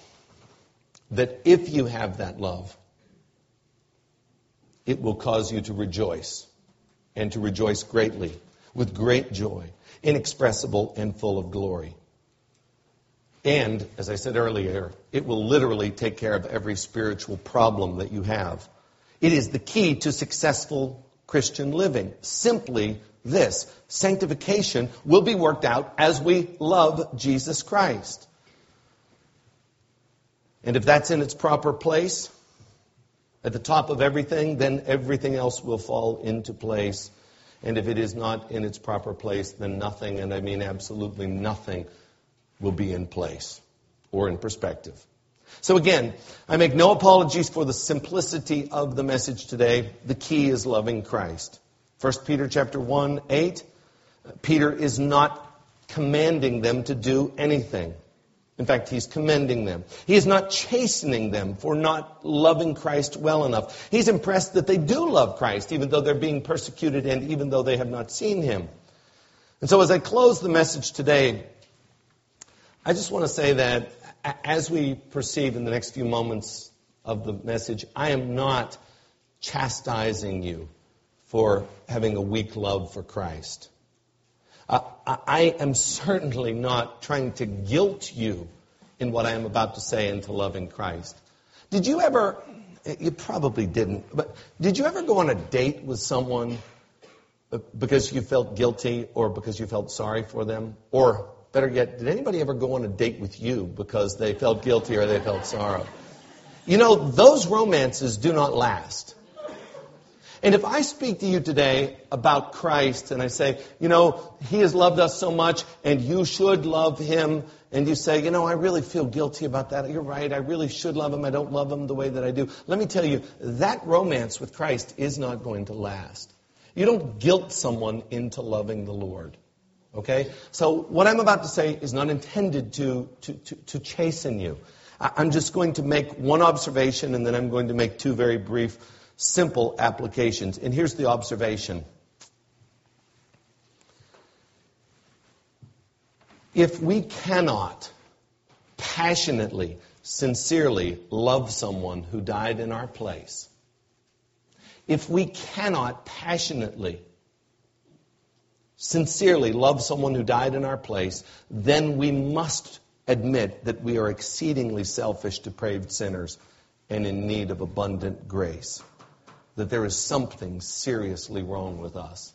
that if you have that love, it will cause you to rejoice and to rejoice greatly with great joy, inexpressible and full of glory. And, as I said earlier, it will literally take care of every spiritual problem that you have. It is the key to successful Christian living. Simply this sanctification will be worked out as we love Jesus Christ. And if that's in its proper place, at the top of everything, then everything else will fall into place. And if it is not in its proper place, then nothing, and I mean absolutely nothing, will be in place or in perspective. So again, I make no apologies for the simplicity of the message today. The key is loving Christ. 1 Peter chapter 1, 8, Peter is not commanding them to do anything. In fact, he's commending them. He is not chastening them for not loving Christ well enough. He's impressed that they do love Christ, even though they're being persecuted and even though they have not seen him. And so as I close the message today, I just want to say that as we perceive in the next few moments of the message, I am not chastising you for having a weak love for Christ. Uh, I am certainly not trying to guilt you in what I am about to say into loving Christ. Did you ever, you probably didn't, but did you ever go on a date with someone because you felt guilty or because you felt sorry for them? Or better yet, did anybody ever go on a date with you because they felt guilty or they felt sorrow? You know, those romances do not last. And if I speak to you today about Christ and I say, you know, He has loved us so much and you should love Him, and you say, you know, I really feel guilty about that. You're right. I really should love Him. I don't love Him the way that I do. Let me tell you, that romance with Christ is not going to last. You don't guilt someone into loving the Lord. Okay? So what I'm about to say is not intended to, to, to, to chasten you. I'm just going to make one observation and then I'm going to make two very brief, simple applications. And here's the observation. If we cannot passionately, sincerely love someone who died in our place, if we cannot passionately, sincerely love someone who died in our place, then we must admit that we are exceedingly selfish, depraved sinners and in need of abundant grace. That there is something seriously wrong with us.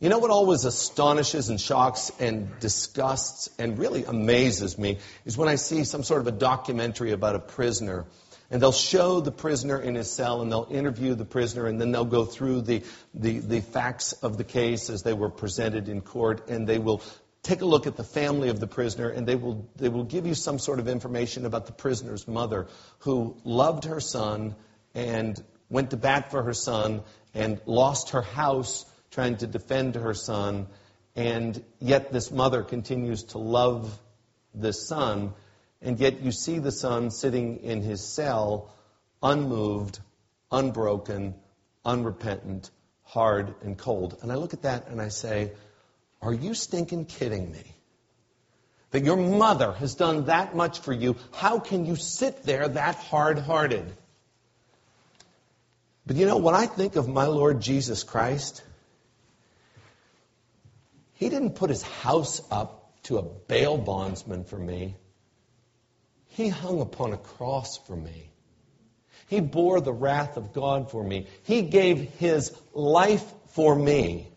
You know what always astonishes and shocks and disgusts and really amazes me is when I see some sort of a documentary about a prisoner and they'll show the prisoner in his cell and they'll interview the prisoner and then they'll go through the, the, the facts of the case as they were presented in court and they will take a look at the family of the prisoner and they will, they will give you some sort of information about the prisoner's mother who loved her son and went to bat for her son and lost her house trying to defend her son. And yet this mother continues to love the son and yet you see the son sitting in his cell, unmoved, unbroken, unrepentant, hard, and cold. And I look at that and I say, Are you stinking kidding me? That your mother has done that much for you. How can you sit there that hard hearted? But you know, when I think of my Lord Jesus Christ, He didn't put His house up to a bail bondsman for me. He hung upon a cross for me. He bore the wrath of God for me. He gave his life for me.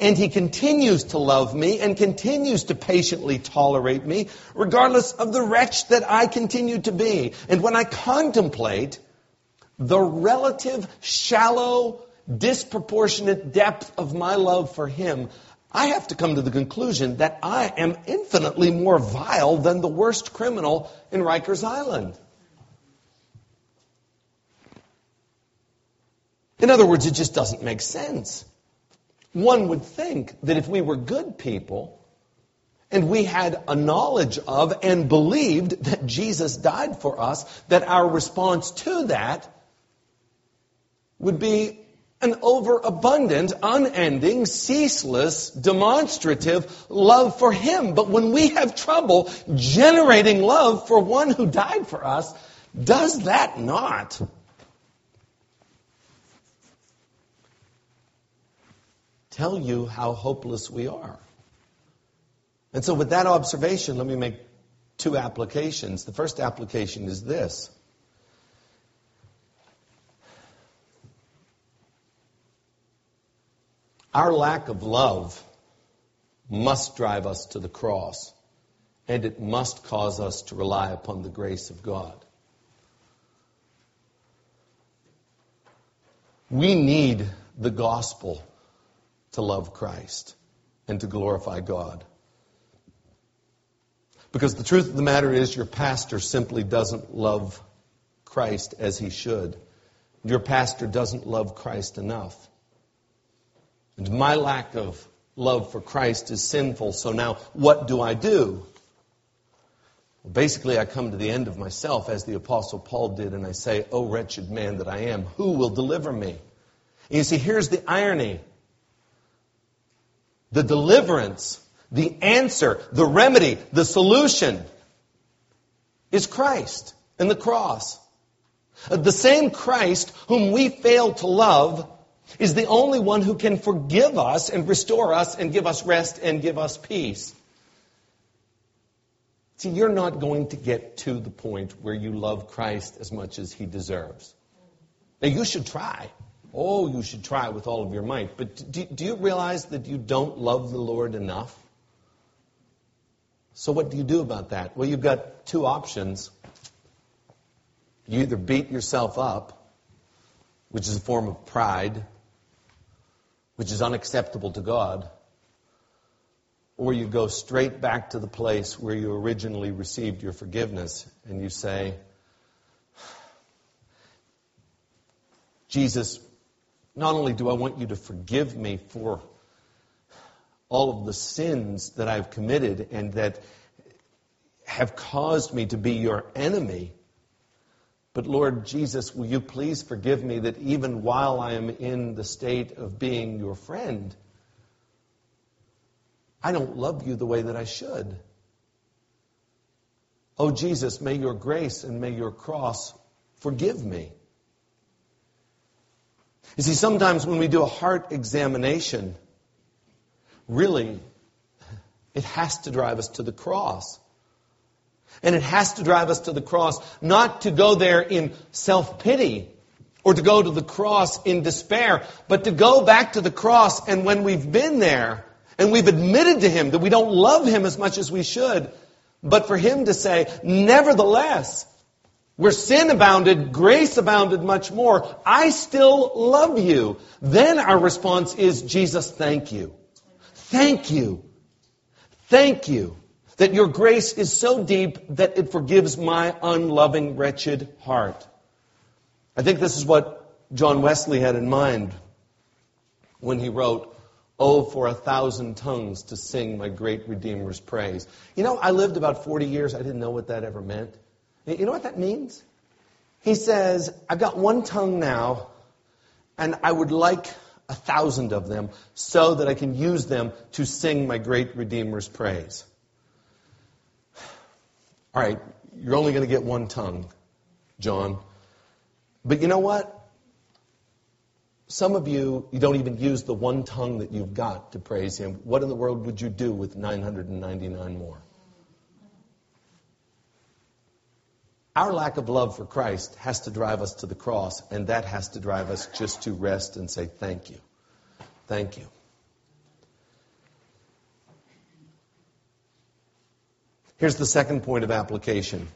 And he continues to love me and continues to patiently tolerate me, regardless of the wretch that I continue to be. And when I contemplate the relative shallow, disproportionate depth of my love for him, I have to come to the conclusion that I am infinitely more vile than the worst criminal in Rikers Island. In other words, it just doesn't make sense. One would think that if we were good people and we had a knowledge of and believed that Jesus died for us, that our response to that would be an overabundant, unending, ceaseless, demonstrative love for Him. But when we have trouble generating love for one who died for us, does that not tell you how hopeless we are? And so, with that observation, let me make two applications. The first application is this Our lack of love must drive us to the cross, and it must cause us to rely upon the grace of God. We need the gospel to love Christ and to glorify God. Because the truth of the matter is, your pastor simply doesn't love Christ as he should. Your pastor doesn't love Christ enough. And my lack of love for Christ is sinful, so now what do I do? Well, basically, I come to the end of myself as the Apostle Paul did, and I say, Oh, wretched man that I am, who will deliver me? And you see, here's the irony the deliverance, the answer, the remedy, the solution is Christ and the cross. The same Christ whom we fail to love is the only one who can forgive us and restore us and give us rest and give us peace. See, you're not going to get to the point where you love Christ as much as he deserves. Now, you should try. Oh, you should try with all of your might. But do, do you realize that you don't love the Lord enough? So, what do you do about that? Well, you've got two options. You either beat yourself up, which is a form of pride, which is unacceptable to God, or you go straight back to the place where you originally received your forgiveness and you say, Jesus, not only do I want you to forgive me for all of the sins that I've committed and that have caused me to be your enemy, but Lord Jesus, will you please forgive me that even while I am in the state of being your friend, I don't love you the way that I should. Oh, Jesus, may your grace and may your cross forgive me. You see, sometimes when we do a heart examination, really, it has to drive us to the cross. And it has to drive us to the cross, not to go there in self pity or to go to the cross in despair, but to go back to the cross and when we've been there, and we've admitted to him that we don't love him as much as we should. But for him to say, nevertheless, where sin abounded, grace abounded much more. I still love you. Then our response is, Jesus, thank you. Thank you. Thank you that your grace is so deep that it forgives my unloving, wretched heart. I think this is what John Wesley had in mind when he wrote, Oh, for a thousand tongues to sing my great Redeemer's praise. You know, I lived about 40 years. I didn't know what that ever meant. You know what that means? He says, I've got one tongue now, and I would like a thousand of them so that I can use them to sing my great Redeemer's praise. All right, you're only going to get one tongue, John. But you know what? Some of you, you don't even use the one tongue that you've got to praise Him. What in the world would you do with 999 more? Our lack of love for Christ has to drive us to the cross, and that has to drive us just to rest and say, Thank you. Thank you. Here's the second point of application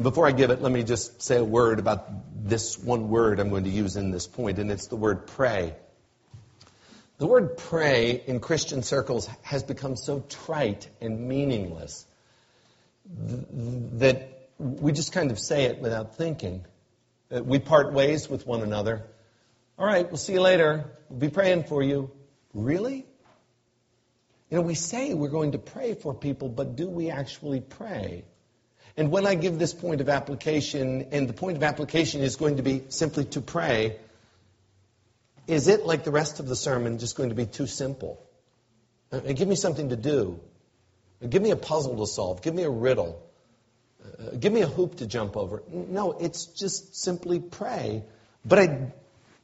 before I give it, let me just say a word about this one word I'm going to use in this point, and it's the word pray. The word pray in Christian circles has become so trite and meaningless that we just kind of say it without thinking. Uh, we part ways with one another. All right, we'll see you later. We'll be praying for you. Really? You know, we say we're going to pray for people, but do we actually pray? And when I give this point of application, and the point of application is going to be simply to pray, is it like the rest of the sermon just going to be too simple? Uh, give me something to do. Give me a puzzle to solve. Give me a riddle. Uh, give me a hoop to jump over. No, it's just simply pray. But I,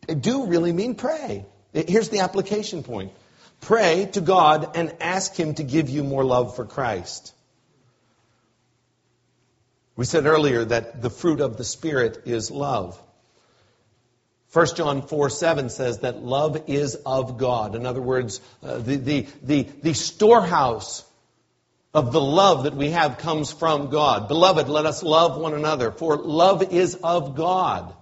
I do really mean pray. Here's the application point pray to God and ask Him to give you more love for Christ. We said earlier that the fruit of the Spirit is love. 1 John 4 7 says that love is of God. In other words, uh, the, the, the, the storehouse of the love that we have comes from God. Beloved, let us love one another, for love is of God.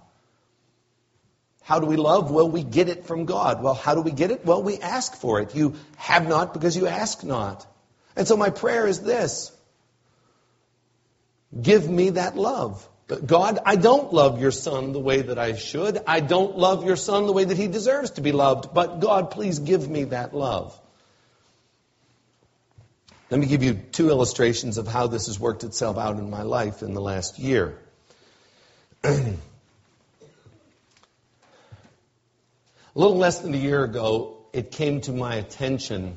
How do we love? Well, we get it from God. Well, how do we get it? Well, we ask for it. You have not because you ask not. And so my prayer is this Give me that love. God, I don't love your son the way that I should. I don't love your son the way that he deserves to be loved. But God, please give me that love. Let me give you two illustrations of how this has worked itself out in my life in the last year. a little less than a year ago, it came to my attention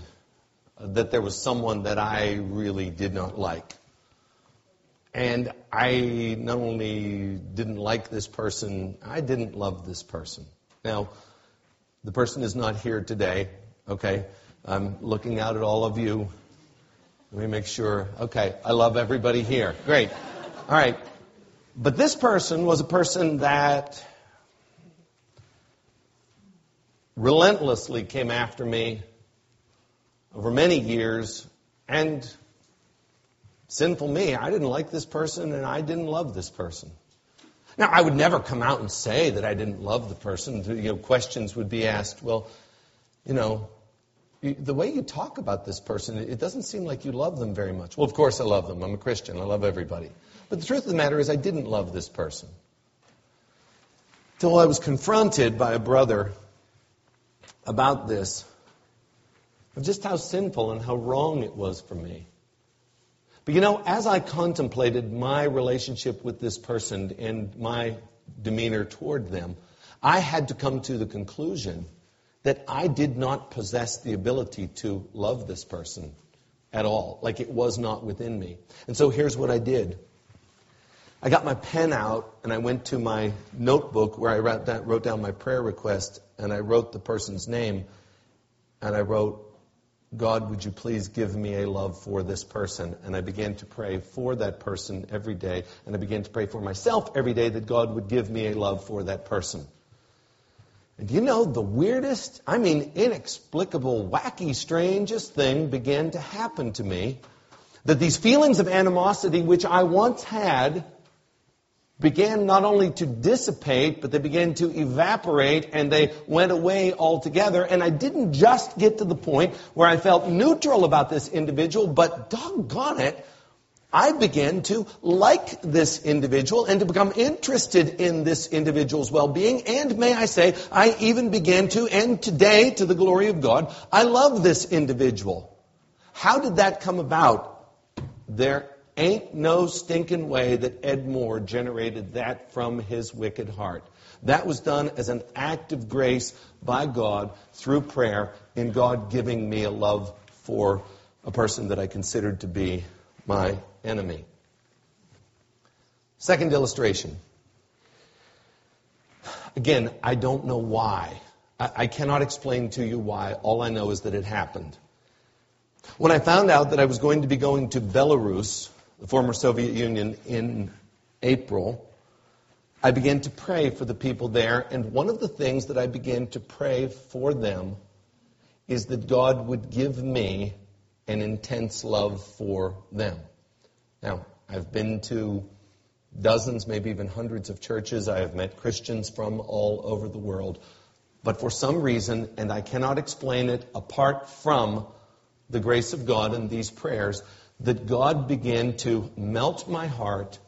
that there was someone that I really did not like. And I not only didn't like this person, I didn't love this person. Now, the person is not here today, okay? I'm looking out at all of you. Let me make sure. Okay, I love everybody here. Great. All right. But this person was a person that relentlessly came after me over many years. And sinful me, I didn't like this person and I didn't love this person. Now, I would never come out and say that I didn't love the person. You know, questions would be asked, well, you know, the way you talk about this person, it doesn't seem like you love them very much. Well, of course I love them. I'm a Christian. I love everybody. But the truth of the matter is, I didn't love this person. Till I was confronted by a brother about this, of just how sinful and how wrong it was for me. But you know, as I contemplated my relationship with this person and my demeanor toward them, I had to come to the conclusion that I did not possess the ability to love this person at all. Like it was not within me. And so here's what I did. I got my pen out and I went to my notebook where I wrote down, wrote down my prayer request and I wrote the person's name and I wrote, God, would you please give me a love for this person? And I began to pray for that person every day. And I began to pray for myself every day that God would give me a love for that person. And you know, the weirdest, I mean, inexplicable, wacky, strangest thing began to happen to me. That these feelings of animosity, which I once had, began not only to dissipate, but they began to evaporate and they went away altogether. And I didn't just get to the point where I felt neutral about this individual, but doggone it, I began to like this individual and to become interested in this individual's well-being. And may I say, I even began to, and today, to the glory of God, I love this individual. How did that come about? There ain't no stinking way that Ed Moore generated that from his wicked heart. That was done as an act of grace by God through prayer in God giving me a love for a person that I considered to be my enemy. Second illustration. Again, I don't know why. I, I, cannot explain to you why. All I know is that it happened. When I found out that I was going to be going to Belarus, the former Soviet Union, in April, I began to pray for the people there. And one of the things that I began to pray for them is that God would give me an intense love for them. Now, I've been to dozens, maybe even hundreds of churches. I have met Christians from all over the world. But for some reason, and I cannot explain it apart from the grace of God and these prayers, that God began to melt my heart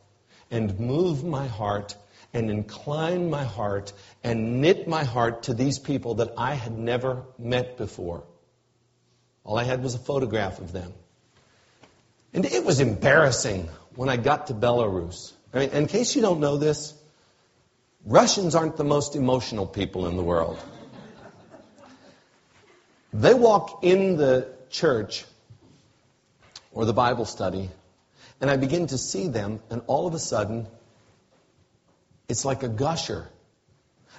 and move my heart and incline my heart and knit my heart to these people that I had never met before. All I had was a photograph of them. And it was embarrassing when I got to Belarus. I mean, in case you don't know this, Russians aren't the most emotional people in the world. They walk in the church or the Bible study, and I begin to see them, and all of a sudden, it's like a gusher.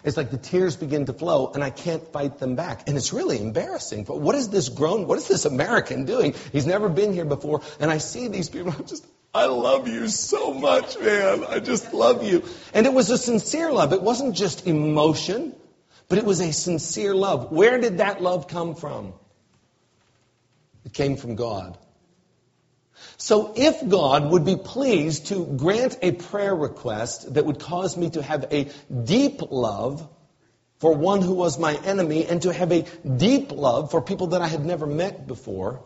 It's like the tears begin to flow and I can't fight them back. And it's really embarrassing. But what is this grown, what is this American doing? He's never been here before. And I see these people, I'm just, I love you so much, man. I just love you. And it was a sincere love. It wasn't just emotion, but it was a sincere love. Where did that love come from? It came from God. So if God would be pleased to grant a prayer request that would cause me to have a deep love for one who was my enemy and to have a deep love for people that I had never met before,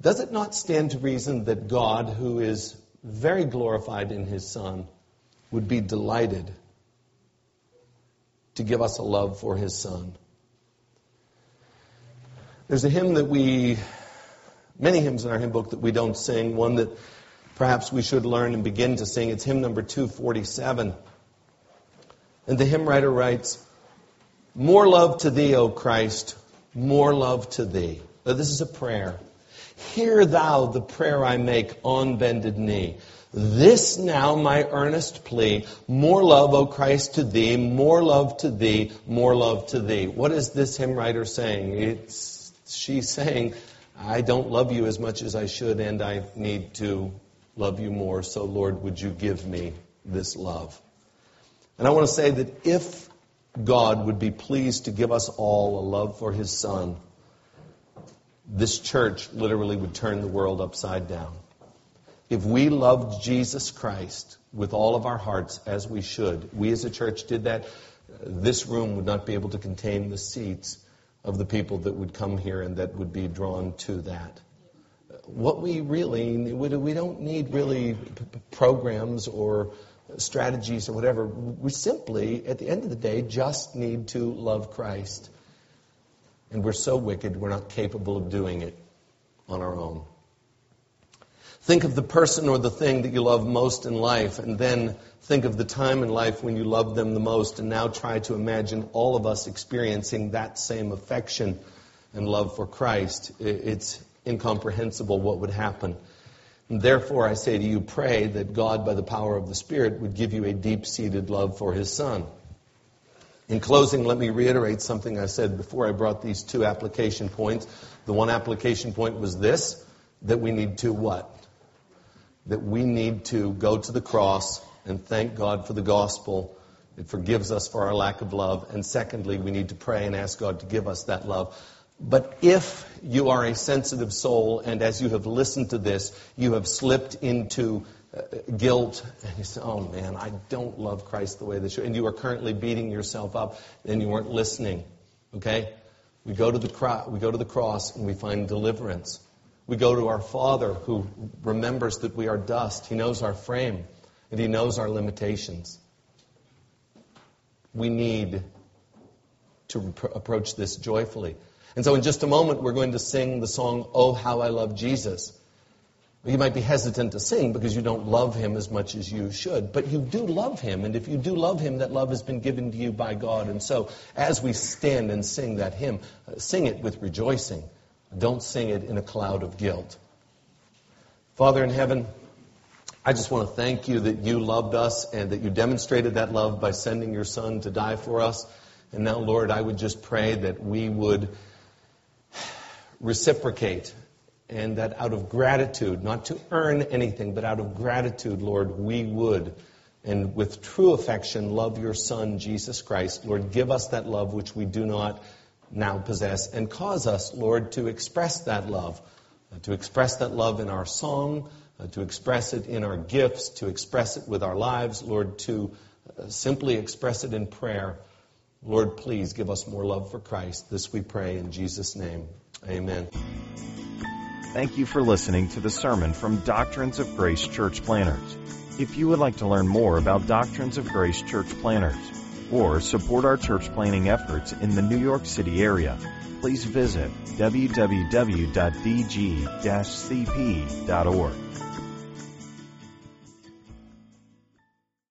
does it not stand to reason that God, who is very glorified in his Son, would be delighted to give us a love for his Son? There's a hymn that we many hymns in our hymn book that we don't sing. One that perhaps we should learn and begin to sing. It's hymn number 247. And the hymn writer writes, More love to thee, O Christ, more love to thee. Now, this is a prayer. Hear thou the prayer I make on bended knee. This now my earnest plea. More love, O Christ, to thee, more love to thee, more love to thee. What is this hymn writer saying? It's, she's saying, I don't love you as much as I should, and I need to love you more. So, Lord, would you give me this love? And I want to say that if God would be pleased to give us all a love for his Son, this church literally would turn the world upside down. If we loved Jesus Christ with all of our hearts as we should, we as a church did that, this room would not be able to contain the seats of the people that would come here and that would be drawn to that. What we really, we don't need really programs or strategies or whatever. We simply, at the end of the day, just need to love Christ. And we're so wicked, we're not capable of doing it on our own. Think of the person or the thing that you love most in life, and then think of the time in life when you loved them the most, and now try to imagine all of us experiencing that same affection and love for Christ. It's incomprehensible what would happen. And therefore, I say to you, pray that God, by the power of the Spirit, would give you a deep seated love for His Son. In closing, let me reiterate something I said before I brought these two application points. The one application point was this that we need to what? That we need to go to the cross and thank God for the gospel. It forgives us for our lack of love. And secondly, we need to pray and ask God to give us that love. But if you are a sensitive soul and as you have listened to this, you have slipped into uh, guilt and you say, oh man, I don't love Christ the way that you, and you are currently beating yourself up, then you weren't listening. Okay? We go to the, cro- we go to the cross and we find deliverance. We go to our Father who remembers that we are dust. He knows our frame and He knows our limitations. We need to approach this joyfully. And so, in just a moment, we're going to sing the song, Oh, How I Love Jesus. You might be hesitant to sing because you don't love him as much as you should, but you do love him. And if you do love him, that love has been given to you by God. And so, as we stand and sing that hymn, uh, sing it with rejoicing. Don't sing it in a cloud of guilt. Father in heaven, I just want to thank you that you loved us and that you demonstrated that love by sending your Son to die for us. And now, Lord, I would just pray that we would reciprocate and that out of gratitude, not to earn anything, but out of gratitude, Lord, we would, and with true affection, love your Son, Jesus Christ. Lord, give us that love which we do not now possess and cause us, Lord, to express that love, uh, to express that love in our song, uh, to express it in our gifts, to express it with our lives, Lord, to uh, simply express it in prayer. Lord, please give us more love for Christ. This we pray in Jesus' name. Amen. Thank you for listening to the sermon from Doctrines of Grace Church Planters. If you would like to learn more about Doctrines of Grace Church Planters, or support our church planting efforts in the New York City area, please visit www.dg-cp.org.